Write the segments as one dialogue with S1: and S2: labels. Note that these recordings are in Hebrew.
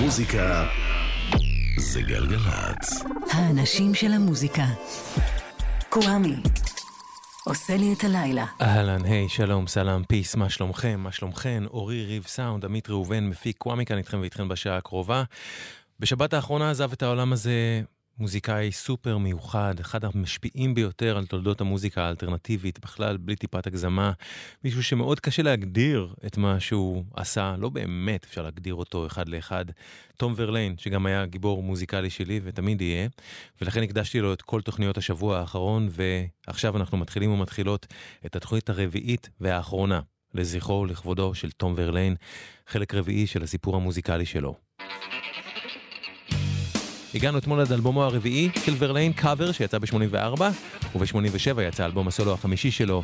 S1: מוזיקה זה גלגלצ.
S2: האנשים של המוזיקה. קוואמי. עושה לי את הלילה.
S3: אהלן, היי, שלום, סלאם, פיס, מה שלומכם? מה שלומכן? אורי ריב סאונד, עמית ראובן, מפיק קוואמי כאן איתכם ואיתכם בשעה הקרובה. בשבת האחרונה עזב את העולם הזה מוזיקאי סופר מיוחד, אחד המשפיעים ביותר על תולדות המוזיקה האלטרנטיבית, בכלל בלי טיפת הגזמה, מישהו שמאוד קשה להגדיר את מה שהוא עשה, לא באמת אפשר להגדיר אותו אחד לאחד, תום ורליין, שגם היה גיבור מוזיקלי שלי ותמיד יהיה, ולכן הקדשתי לו את כל תוכניות השבוע האחרון, ועכשיו אנחנו מתחילים ומתחילות את התוכנית הרביעית והאחרונה, לזכרו ולכבודו של תום ורליין, חלק רביעי של הסיפור המוזיקלי שלו. הגענו אתמול עד אלבומו הרביעי של ורליין, קאבר, שיצא ב-84, וב-87 יצא אלבום הסולו החמישי שלו,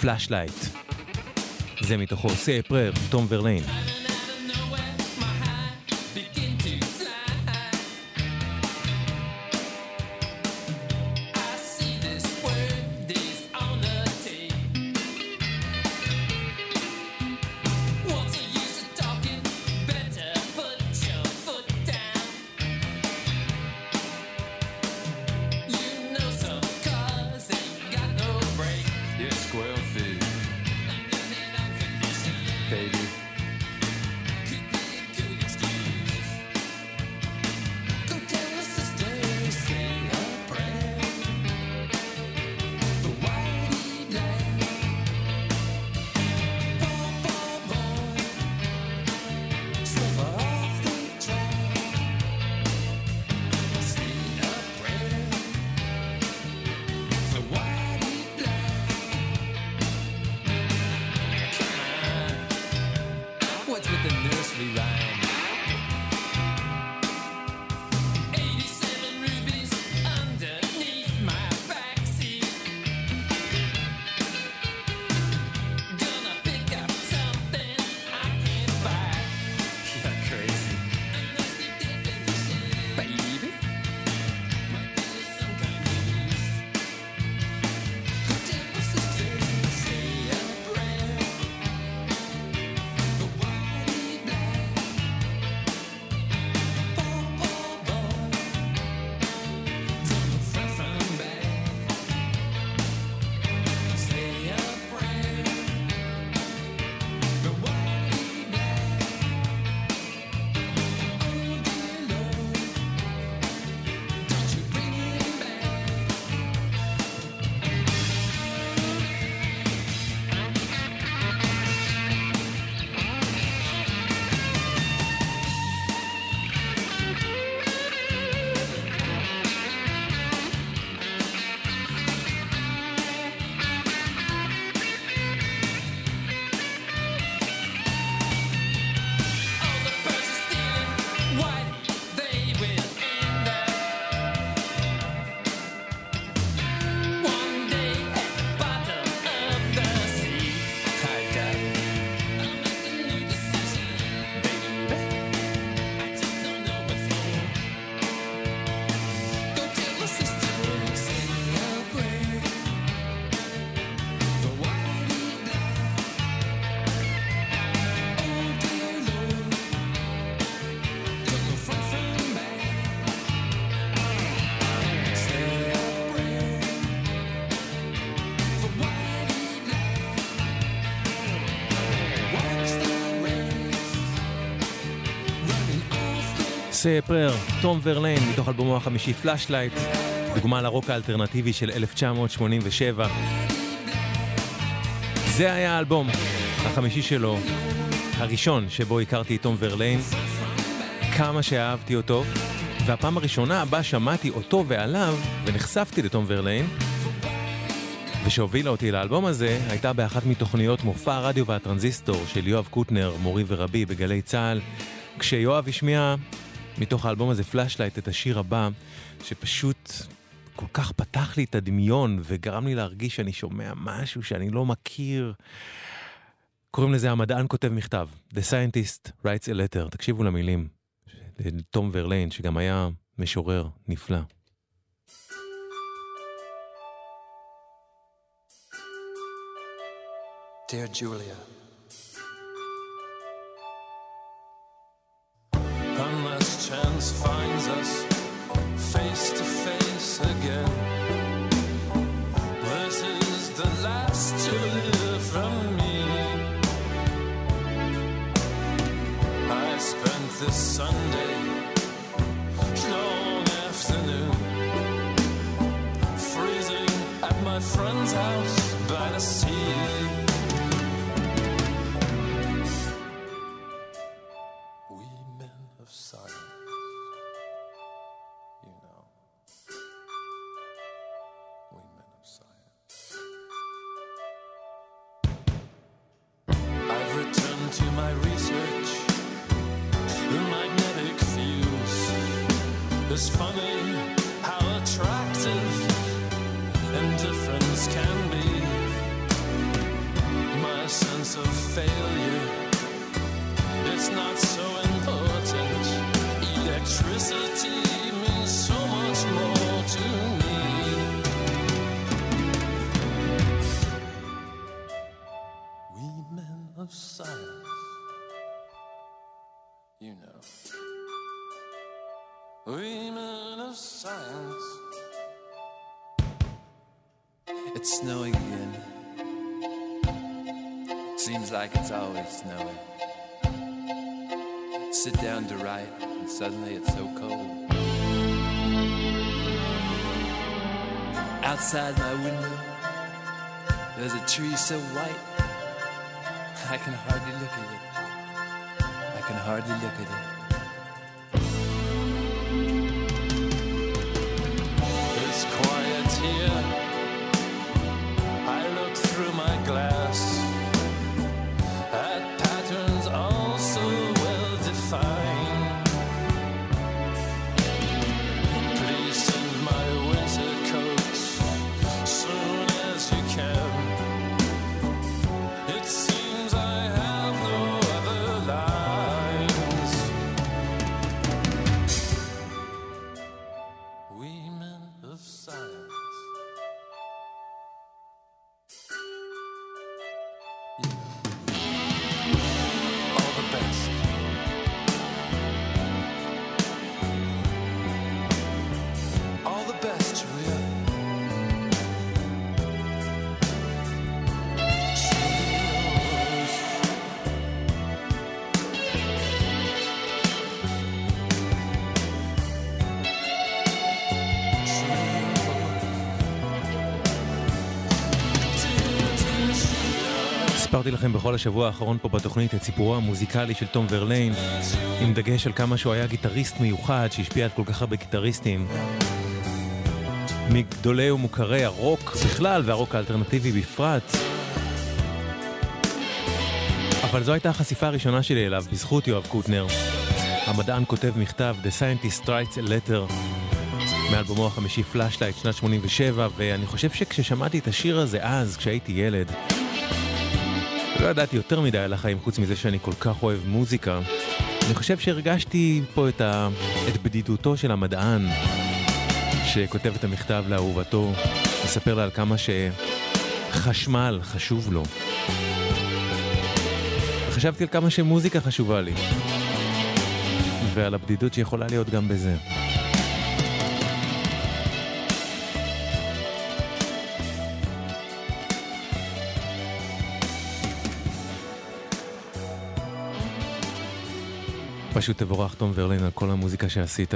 S3: Flash Light. זה מתוכו ספרר, תום ורליין. Say a Prayer, תום ורליין, מתוך אלבומו החמישי Flash Light, דוגמה לרוק האלטרנטיבי של 1987. זה היה האלבום החמישי שלו, הראשון שבו הכרתי את תום ורליין, כמה שאהבתי אותו, והפעם הראשונה בה שמעתי אותו ועליו, ונחשפתי לתום ורליין, ושהובילה אותי לאלבום הזה, הייתה באחת מתוכניות מופע הרדיו והטרנזיסטור של יואב קוטנר, מורי ורבי בגלי צה"ל, כשיואב השמיע מתוך האלבום הזה, Flash Light, את השיר הבא, שפשוט כל כך פתח לי את הדמיון וגרם לי להרגיש שאני שומע משהו שאני לא מכיר. קוראים לזה המדען כותב מכתב, The Scientist writes a letter, תקשיבו למילים, תום ורליין, שגם היה משורר נפלא.
S4: Dear Julia, chance finds us face to face again. This is the last to hear from me. I spent this Sunday,
S3: like it's always snowing. Sit down to write, and suddenly it's so cold. Outside my window, there's a tree so white, I can hardly look at it. I can hardly look at it.
S5: סיפרתי לכם בכל השבוע האחרון פה בתוכנית את סיפורו המוזיקלי של תום ורליין, עם דגש על כמה שהוא היה גיטריסט מיוחד שהשפיע על כל כך הרבה גיטריסטים. מגדולי ומוכרי הרוק בכלל והרוק האלטרנטיבי בפרט. אבל זו הייתה החשיפה הראשונה שלי אליו, בזכות יואב קוטנר. המדען כותב מכתב The Scientist Writes a Letter מאלבומו החמישי Flash Light שנת 87, ואני חושב שכששמעתי את השיר הזה אז, כשהייתי ילד, לא ידעתי יותר מדי על החיים חוץ מזה שאני כל כך אוהב מוזיקה. אני חושב שהרגשתי פה את, ה... את בדידותו של המדען שכותב את המכתב לאהובתו, מספר לה על כמה שחשמל חשוב לו. וחשבתי על כמה שמוזיקה חשובה לי, ועל הבדידות שיכולה להיות גם בזה. פשוט תבורך תום ורליין על כל המוזיקה שעשית.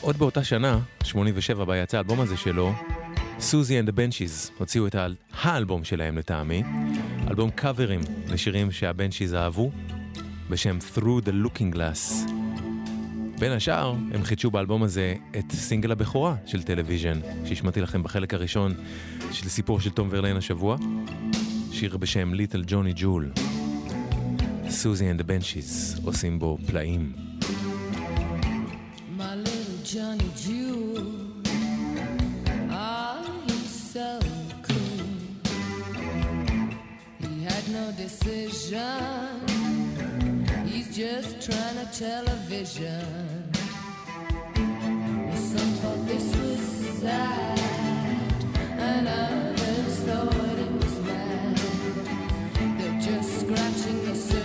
S5: עוד באותה שנה, 87, בה יצא האלבום הזה שלו, Siouxsie and ה-Banshees הוציאו את האל... האלבום שלהם לטעמי, אלבום קאברים לשירים שה-Banshees אהבו, בשם Through the Looking Glass. בין השאר, הם חידשו באלבום הזה את סינגל הבכורה של טלוויז'ן, שהשמעתי לכם בחלק הראשון של סיפור של תום ורליין השבוע, שיר בשם Little Johnny Jewel. סוזי אנד הבנצ'יז עושים בו פלאים.
S6: My little Johnny Jewel, ah, he's so cool. He had no decision. He's just trying to television. Some thought this was sad, and others thought it was bad. They're just scratching the surface,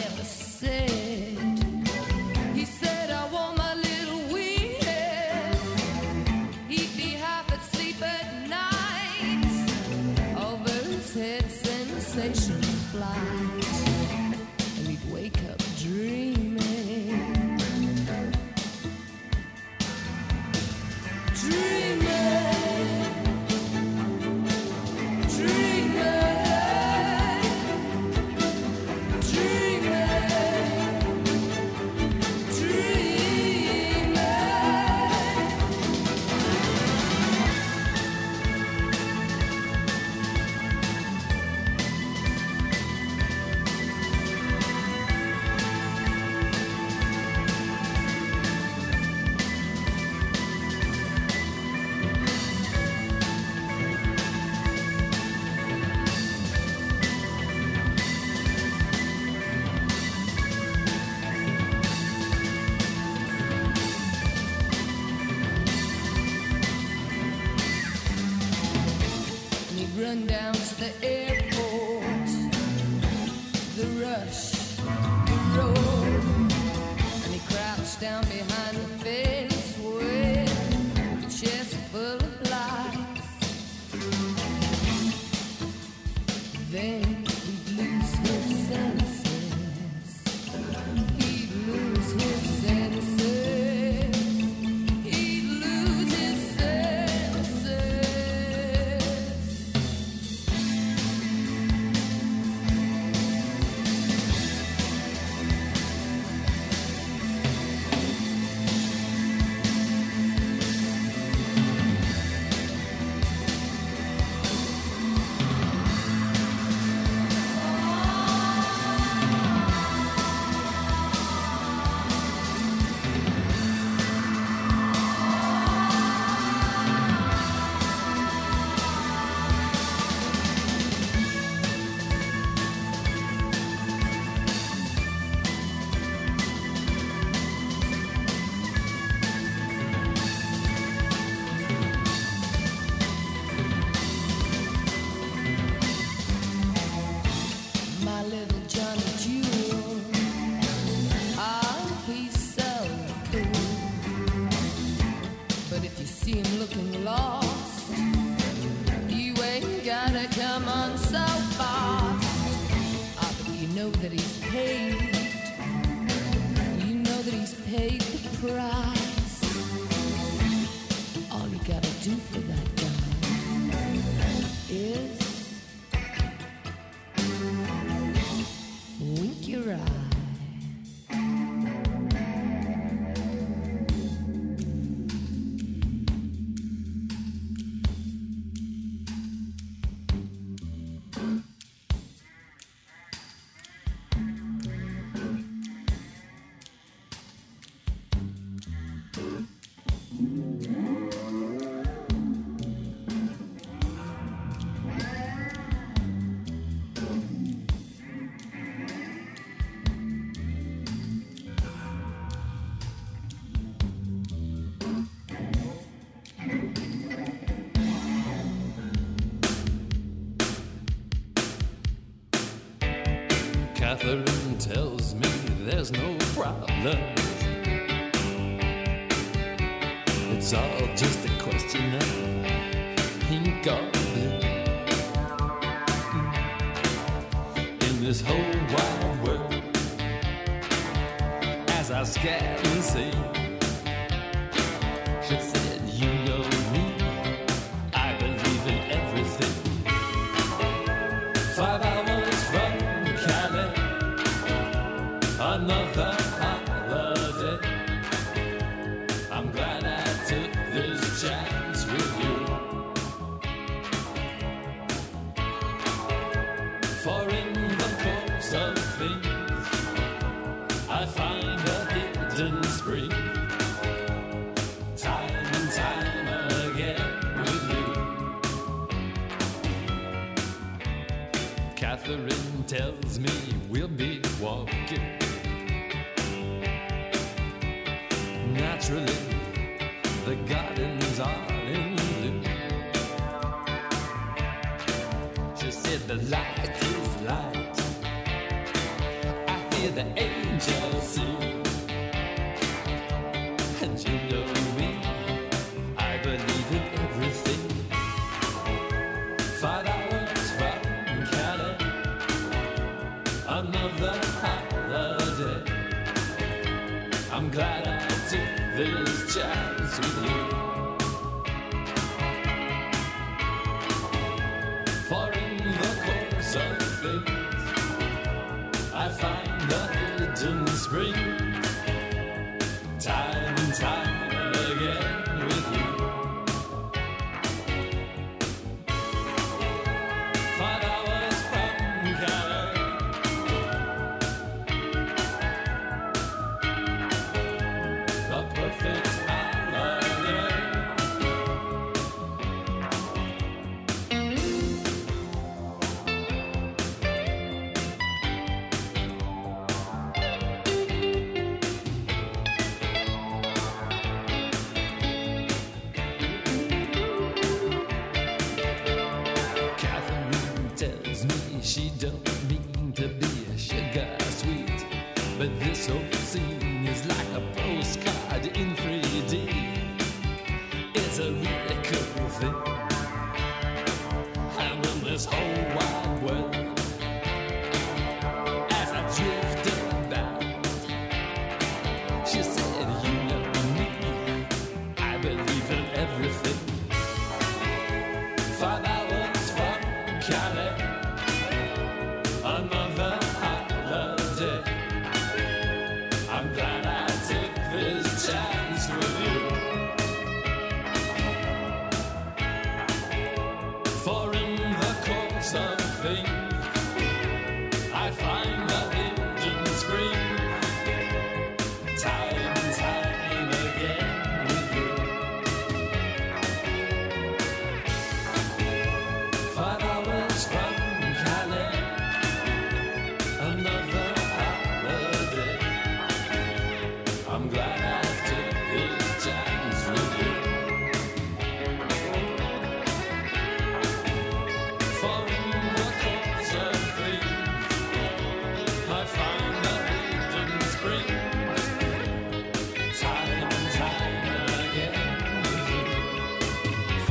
S3: Catherine tells me there's no problem. It's all just a question of pink or blue. In this whole wide world, as I scatter.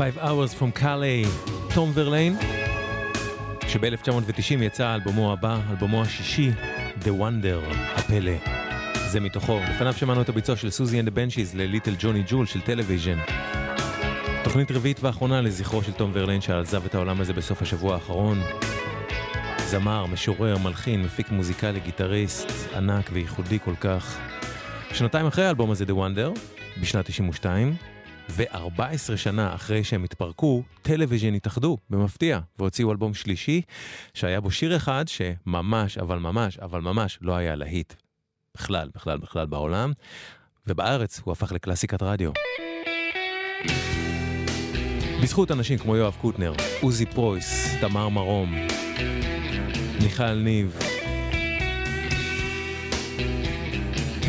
S3: Five Hours from Calais,
S5: תום ורליין, שב-1990 יצא אלבומו הבא, אלבומו השישי, The Wonder, הפלא. זה מתוכו. לפניו שמענו את הביצוע של Siouxsie and the Banshees ל Little Johnny Jewel של Television. תוכנית רביעית ואחרונה לזכרו של תום ורליין שעזב את העולם הזה בסוף השבוע האחרון. זמר, משורר, מלחין, מפיק מוזיקלי, גיטריסט, ענק וייחודי כל כך. שנתיים אחרי האלבום הזה, The Wonder, בשנת 92, ו-14 שנה אחרי שהם התפרקו, Television התאחדו, במפתיע, והוציאו אלבום שלישי, שהיה בו שיר אחד שממש, אבל ממש, אבל ממש לא היה להיט. בכלל, בכלל, בכלל בעולם, ובארץ הוא הפך לקלאסיקת רדיו. בזכות אנשים כמו יואב קוטנר, עוזי פרויס, תמר מרום, מיכל ניב,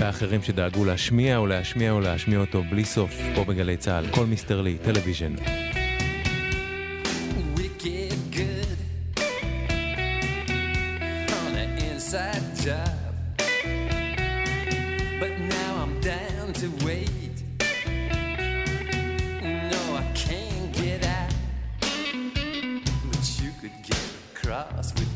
S5: ואחרים שדאגו להשמיע או להשמיע או להשמיע אותו בלי סוף פה בגלי צה"ל,
S3: Call Mr. Lee, Television. good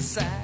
S3: Sad.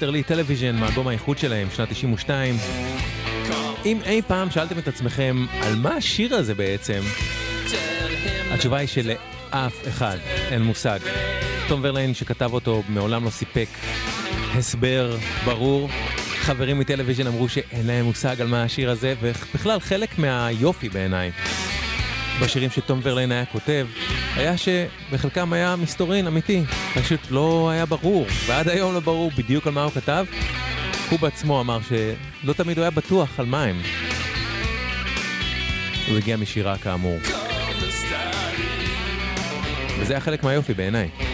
S3: Red.
S5: Call Mr. Lee Television מאלבום האיחוד שלהם, שנת 92. אם אי פעם שאלתם את עצמכם על מה השיר הזה בעצם, התשובה היא שלאף אחד אין מושג. תום ורליין שכתב אותו מעולם לא סיפק הסבר ברור. חברים מ Television אמרו שאין להם מושג על מה השיר הזה, ובכלל חלק מהיופי בעיניי בשירים שתום ורליין היה כותב, היה שבחלקם היה מסתורין אמיתי, פשוט לא היה ברור, ועד היום לא ברור בדיוק על מה הוא כתב. הוא בעצמו אמר שלא תמיד הוא היה בטוח על מה הם. הוא הגיע משירה כאמור. וזה היה חלק מהיופי בעיניי.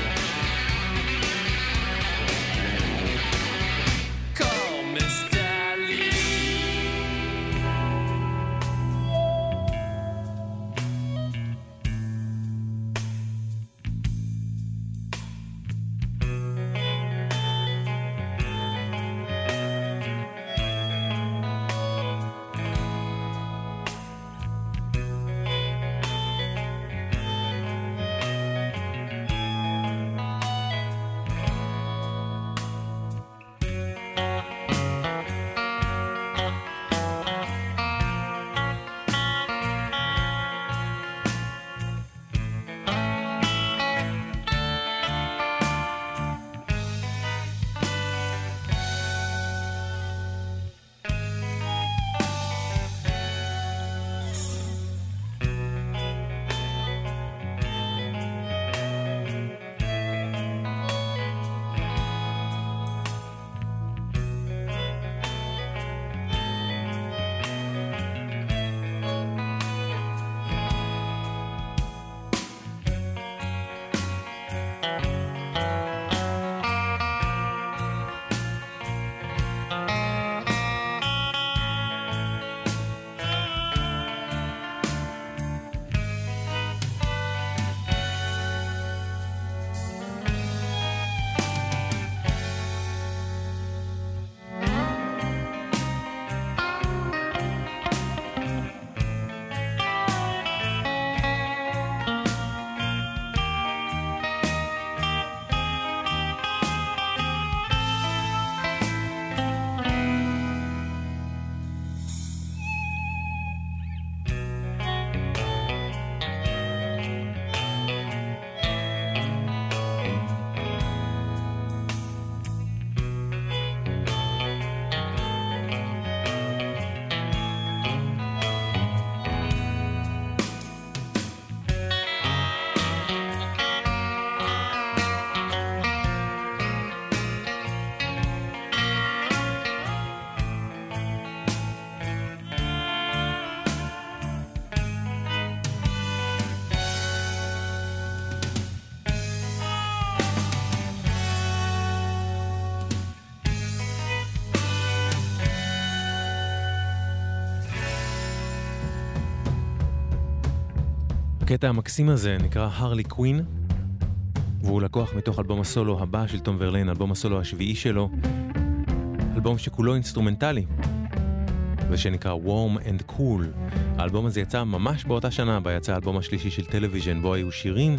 S5: הקטע המקסים הזה נקרא Harley Quinn, והוא לקוח מתוך אלבום הסולו הבא של תום ורליין, אלבום הסולו השביעי שלו, אלבום שכולו אינסטרומנטלי. ושנקרא Warm and Cool. האלבום הזה יצא ממש באותה שנה, בה יצא האלבום השלישי של Television, בו היו שירים,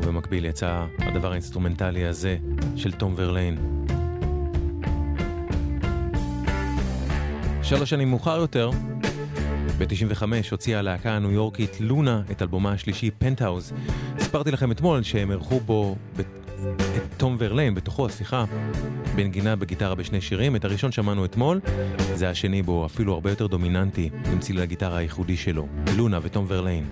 S5: ובמקביל יצא הדבר האינסטרומנטלי הזה של תום ורליין. שלוש שנים מאוחר יותר, ב-95 הוציאה הלהקה הניו יורקית לונה את אלבומה השלישי פנטהאוז. סיפרתי לכם אתמול שהם אירחו בו את תום ורליין, בתוכו, סליחה, בנגינה בגיטרה בשני שירים. את הראשון שמענו אתמול, זה השני בו אפילו הרבה יותר דומיננטי, עם ציל הגיטרה הייחודי שלו, לונה ותום ורליין.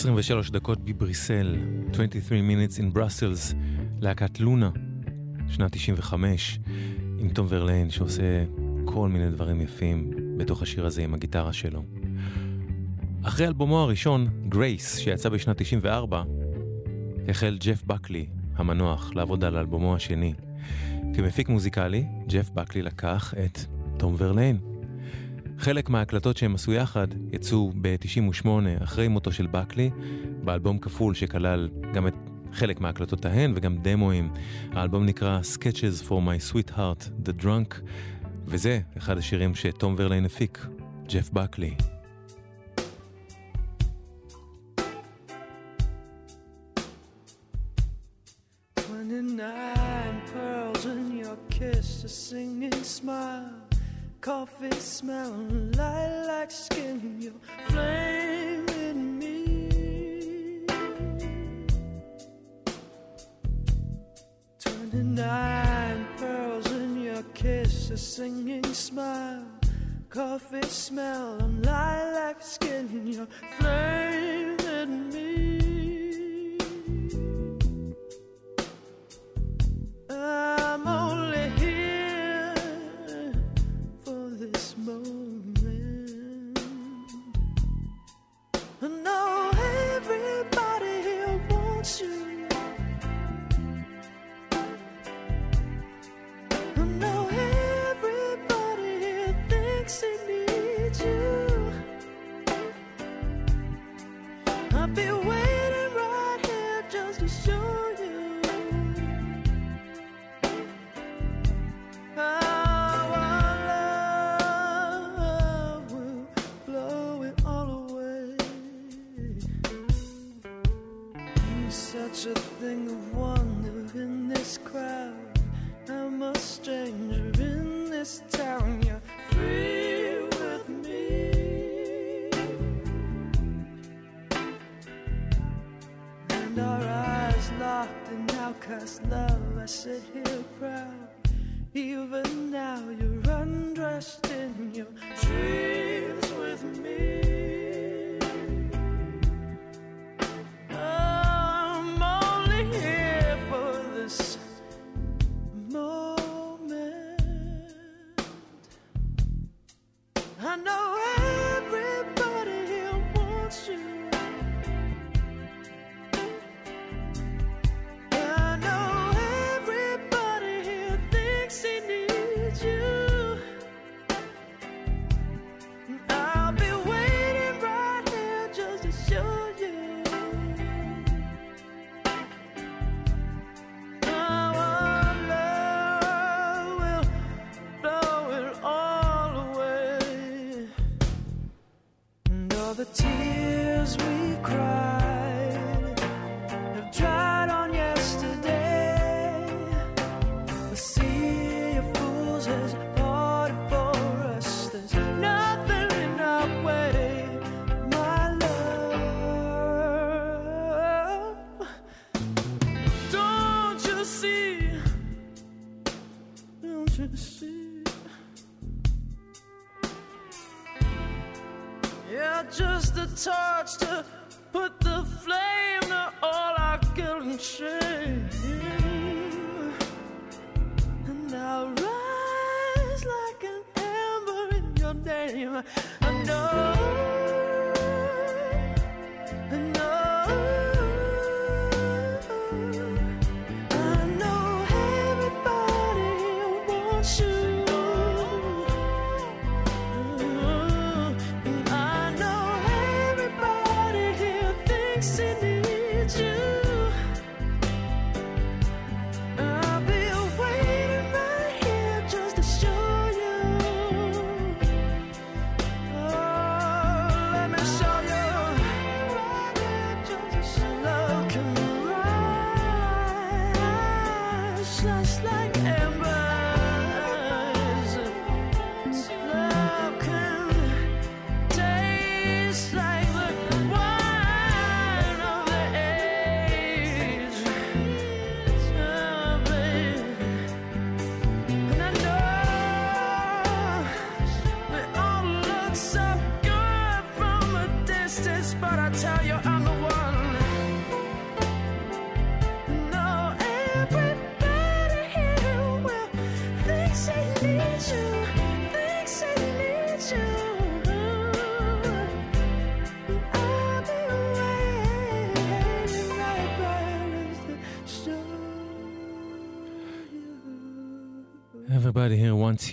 S5: 23 דקות בבריסל, 23 minutes in Brussels, להקת לונה, שנת 95, עם תום ורליין שעושה כל מיני דברים יפים בתוך השיר הזה עם הגיטרה שלו. אחרי אלבומו הראשון, גרייס, שיצא בשנת 94, החל ג'ף בקלי, המנוח, לעבוד על אלבומו השני. כמפיק מוזיקלי, ג'ף בקלי לקח את תום ורליין. חלק מההקלטות שהם עשו יחד יצאו ב-98 אחרי מותו של בקלי, באלבום כפול שכלל גם את חלק מההקלטות ההן וגם דמוים. האלבום נקרא Sketches for my sweetheart, The Drunk, וזה אחד השירים שטום ורליין הפיק, ג'ף בקלי.
S7: Coffee smelling lilac skin, you're flaming me. Twenty-nine pearls in your kiss, a singing smile. Coffee smelling lilac skin, you're flaming.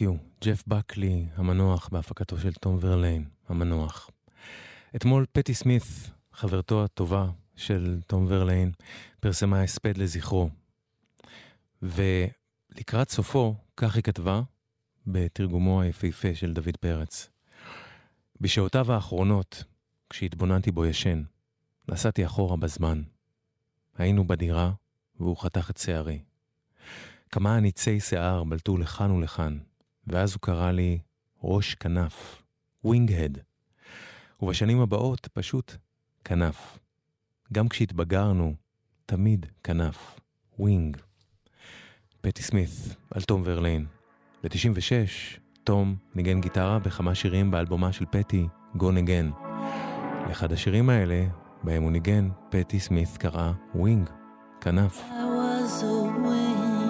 S7: You,
S5: ג'ף בקלי, המנוח, בהפקתו של תום ורליין, המנוח. אתמול פטי סמית, חברתו הטובה של תום ורליין, פרסמה הספד לזכרו. ולקראת סופו, כך היא כתבה, בתרגומו היפהפה של דוד פרץ. בשעותיו האחרונות, כשהתבוננתי בו ישן, נסעתי אחורה בזמן. היינו בדירה, והוא חתך את שערי. כמה ניצי שיער בלטו לכאן ולכאן, ואז הוא קרא לי ראש כנף, Winghead. ובשנים הבאות פשוט כנף. גם כשהתבגרנו, תמיד כנף, Wing. פטי סמית, על תום ורליין. ב-96, תום ניגן גיטרה בכמה שירים באלבומה של פטי, Gone Again. לאחד השירים האלה, בהם הוא ניגן, פטי סמית קרא Wing, כנף.
S8: I was a wing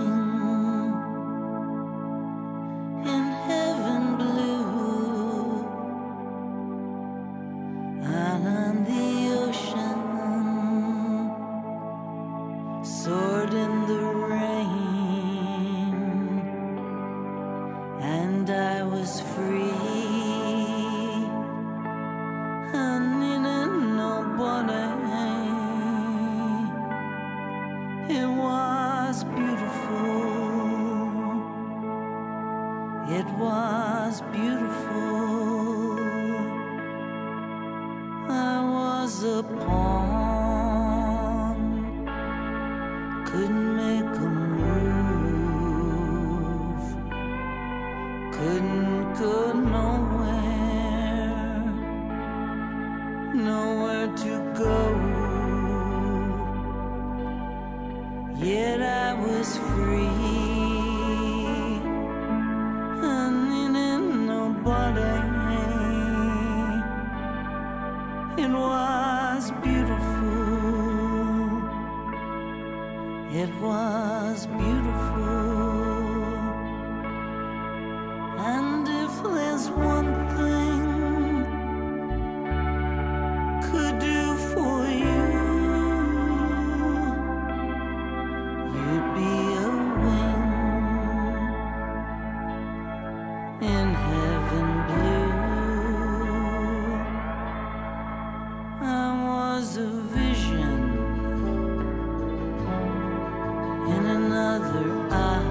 S8: in another eye,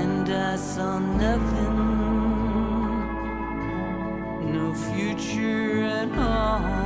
S8: and I saw nothing, no future at all.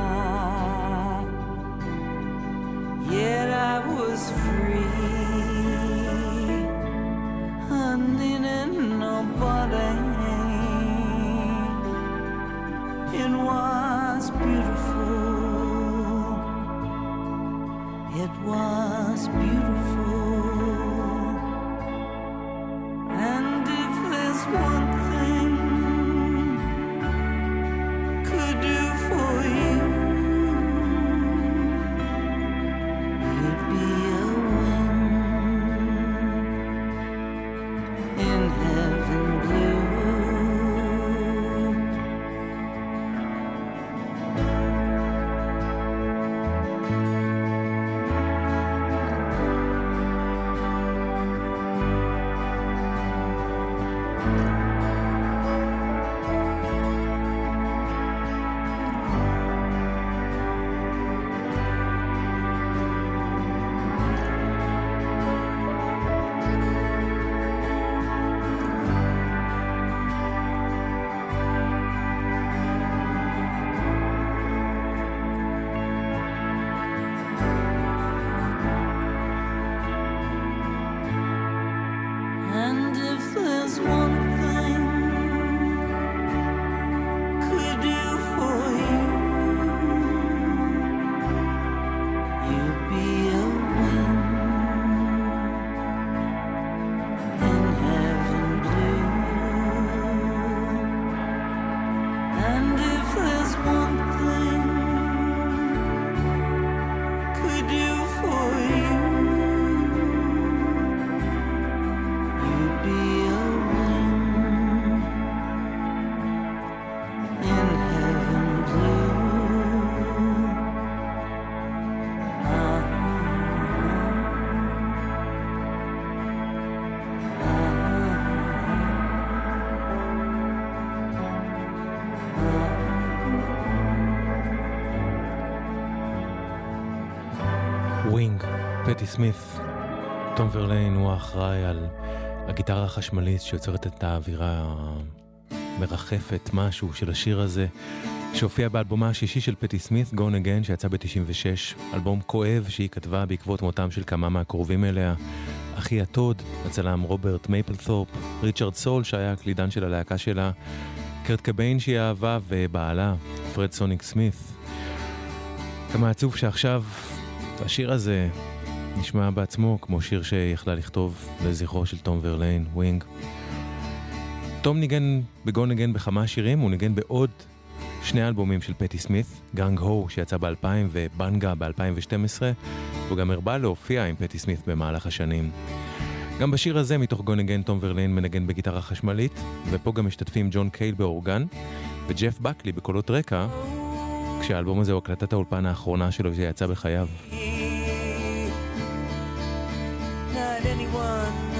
S5: סמית, תום ורליין הוא האחראי על הגיטרה החשמלית שיוצרת את האווירה המרחפת משהו של השיר הזה, שהופיע באלבומה השישי של פטי סמית, Gone Again, שיצא ב-96, אלבום כואב שהיא כתבה בעקבות מותם של כמה מהקרובים אליה, אחיה טוד, הצלם רוברט מייפלתורפ, ריצ'רד סול שהיה הקלידן של הלהקה שלה, קרט קביין שהיא אהבה, ובעלה, פרד סוניק סמית. כמה עצוב שעכשיו השיר הזה נשמע בעצמו כמו שיר שיכלה לכתוב לזכרו של תום ורליין, Wing. תום ניגן ב Gone Again בכמה שירים, הוא ניגן בעוד שני אלבומים של פטי סמית, Gung Ho שיצא ב-2000 ו Banga ב-2012, והוא גם הרבה להופיע עם פטי סמית במהלך השנים. גם בשיר הזה מתוך Gone Again תום ורליין מנגן בגיטרה חשמלית, ופה גם משתתפים ג'ון קייל באורגן, וג'ף בקלי בקולות רקע, כשהאלבום הזה הוא הקלטת האולפן האחרונה שלו שיצא בחייו.
S8: Not anyone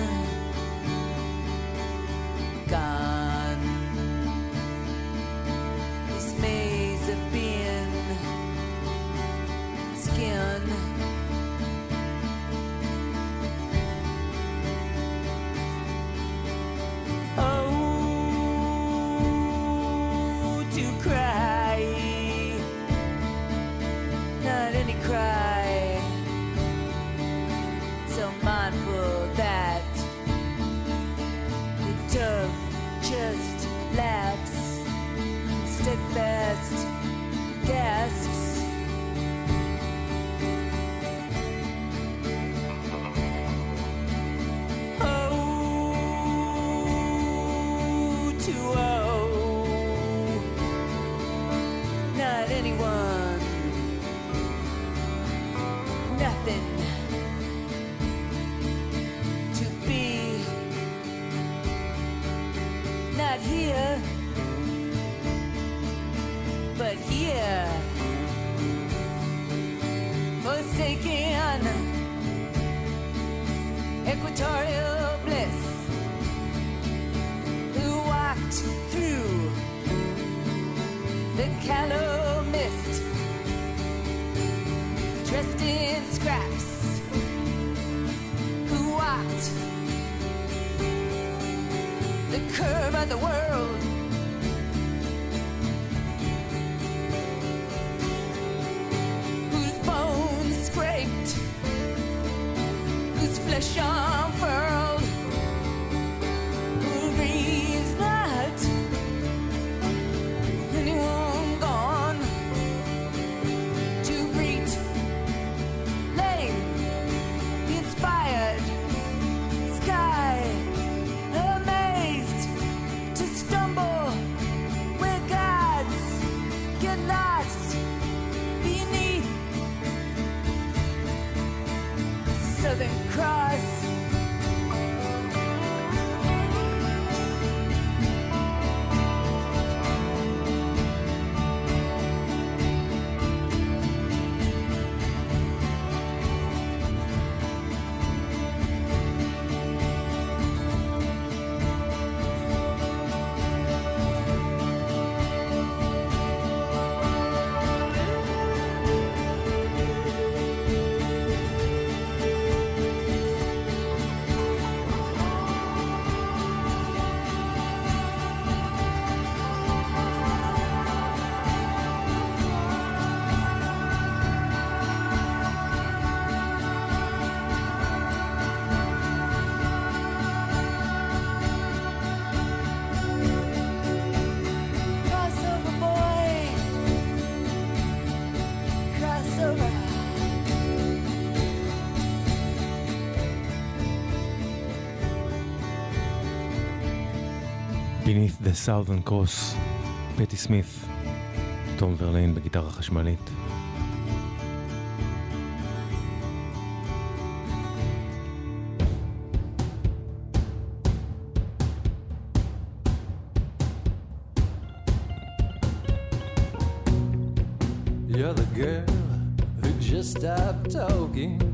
S8: whose flesh unfurled, Southern Cross,
S5: פטי סמית, תום ורליין בגיטרה חשמלית.
S3: You're the girl who just stopped talking.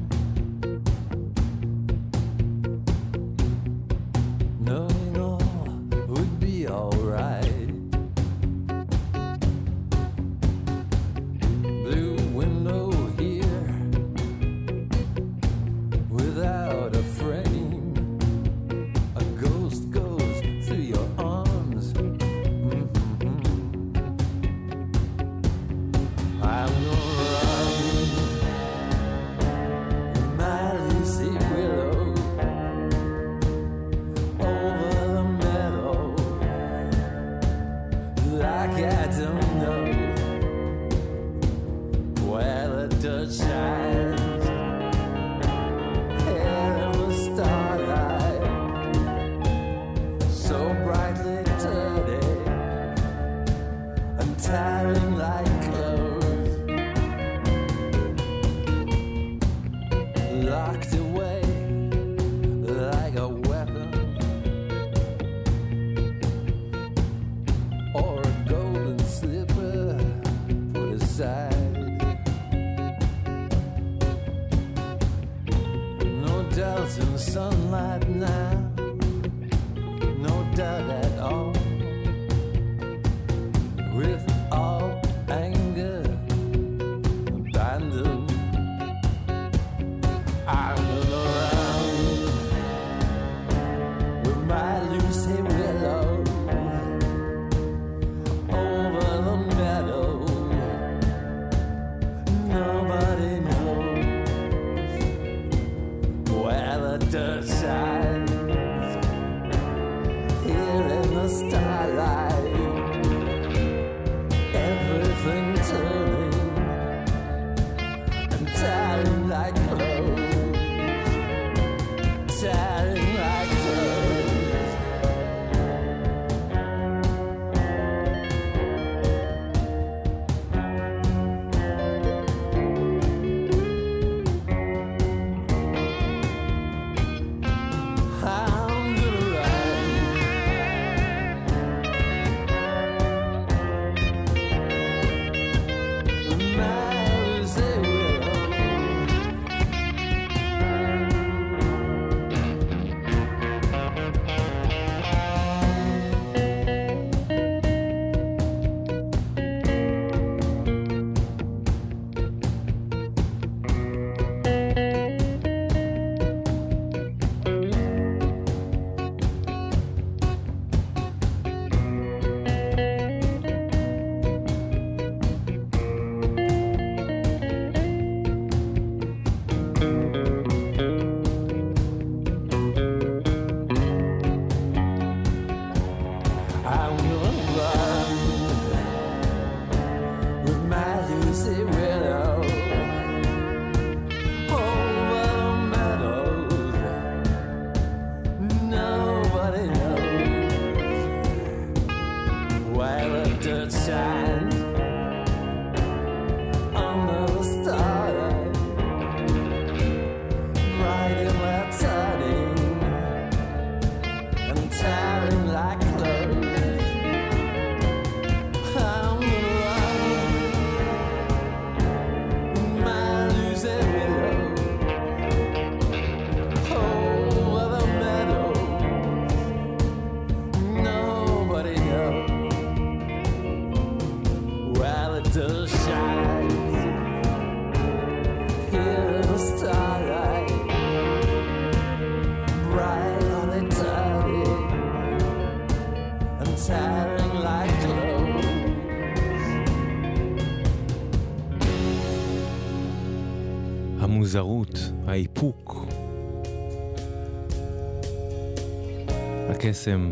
S5: הקסם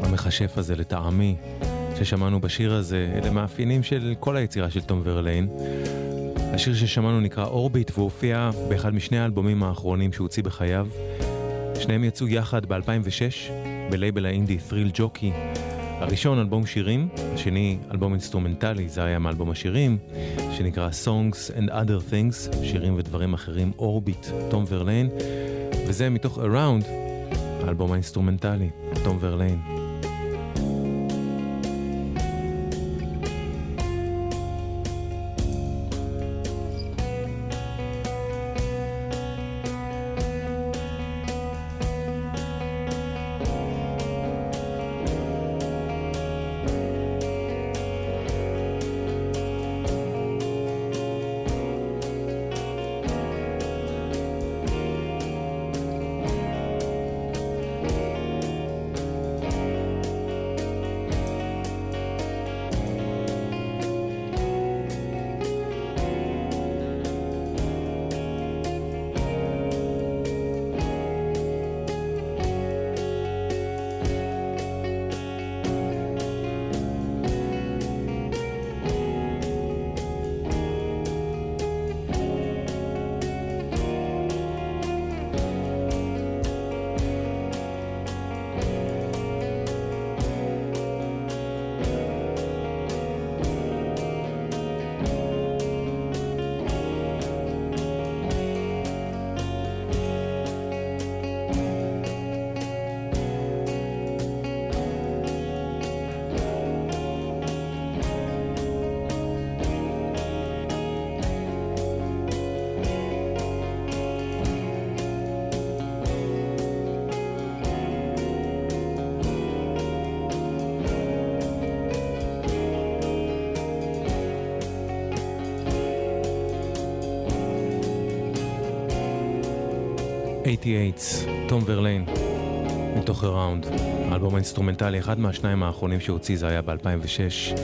S5: המכשף הזה לטעמי, ששמענו בשיר הזה, אלה מאפיינים של כל היצירה של תום ורליין. השיר ששמענו נקרא Orbit והופיע באחד משני האלבומים האחרונים שהוא הוציא בחייו. שניהם יצאו יחד ב-2006 בלייבל האינדי Thrill Jockey. הראשון אלבום שירים, השני אלבום אינסטרומנטלי, זה היה מאלבום השירים, שנקרא Songs and Other Things, שירים ודברים אחרים, Orbit, תום ורליין, וזה מתוך Around, האלבום האינסטרומנטלי, תום ורליין. 88, תום ורליין, מתוך Around, האלבום האינסטרומנטלי, אחד מהשניים האחרונים שהוציא, זה היה ב-2006.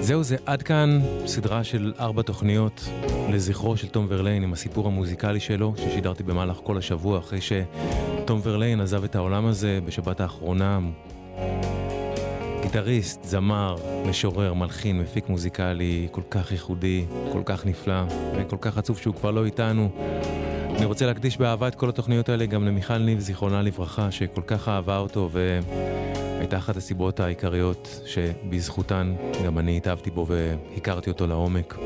S5: זהו זה, עד כאן סדרה של ארבע תוכניות לזכרו של תום ורליין עם הסיפור המוזיקלי שלו, ששידרתי במהלך כל השבוע, אחרי שתום ורליין עזב את העולם הזה בשבת האחרונה. גיטריסט, זמר, משורר, מלחין, מפיק מוזיקלי כל כך ייחודי, כל כך נפלא, וכל כך עצוב שהוא כבר לא איתנו. אני רוצה להקדיש באהבה את כל התוכניות האלה גם למיכל ניב, זיכרונה לברכה, שכל כך אהבה אותו והייתה אחת הסיבות העיקריות שבזכותן גם אני התאהבתי בו והכרתי אותו לעומק.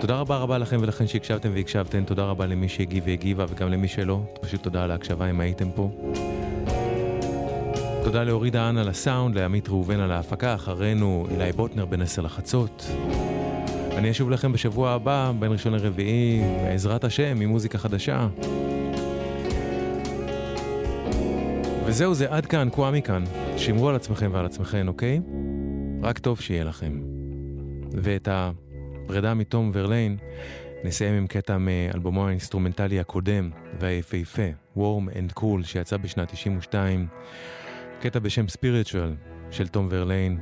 S5: תודה רבה רבה לכם ולכן שהקשבתם והקשבתם, תודה רבה למי שהגיב והגיבה וגם למי שלא, פשוט תודה על ההקשבה אם הייתם פה. תודה לאורי דהן על הסאונד, לעמית ראובן על ההפקה, אחרינו אילי בוטנר עשר לחצות. אני אשוב לכם בשבוע הבא, בין ראשון לרביעי, בעזרת השם, עם מוזיקה חדשה. וזהו זה, עד כאן, קוואמי כאן. שמרו על עצמכם ועל עצמכם, אוקיי? רק טוב שיהיה לכם. ואת הפרידה מתום ורליין נסיים עם קטע מאלבומו האינסטרומנטלי הקודם והיפהפה, Warm and Cool, שיצא בשנת 92. קטע בשם Spiritual של תום ורליין,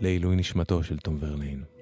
S5: לעילוי נשמתו של תום ורליין.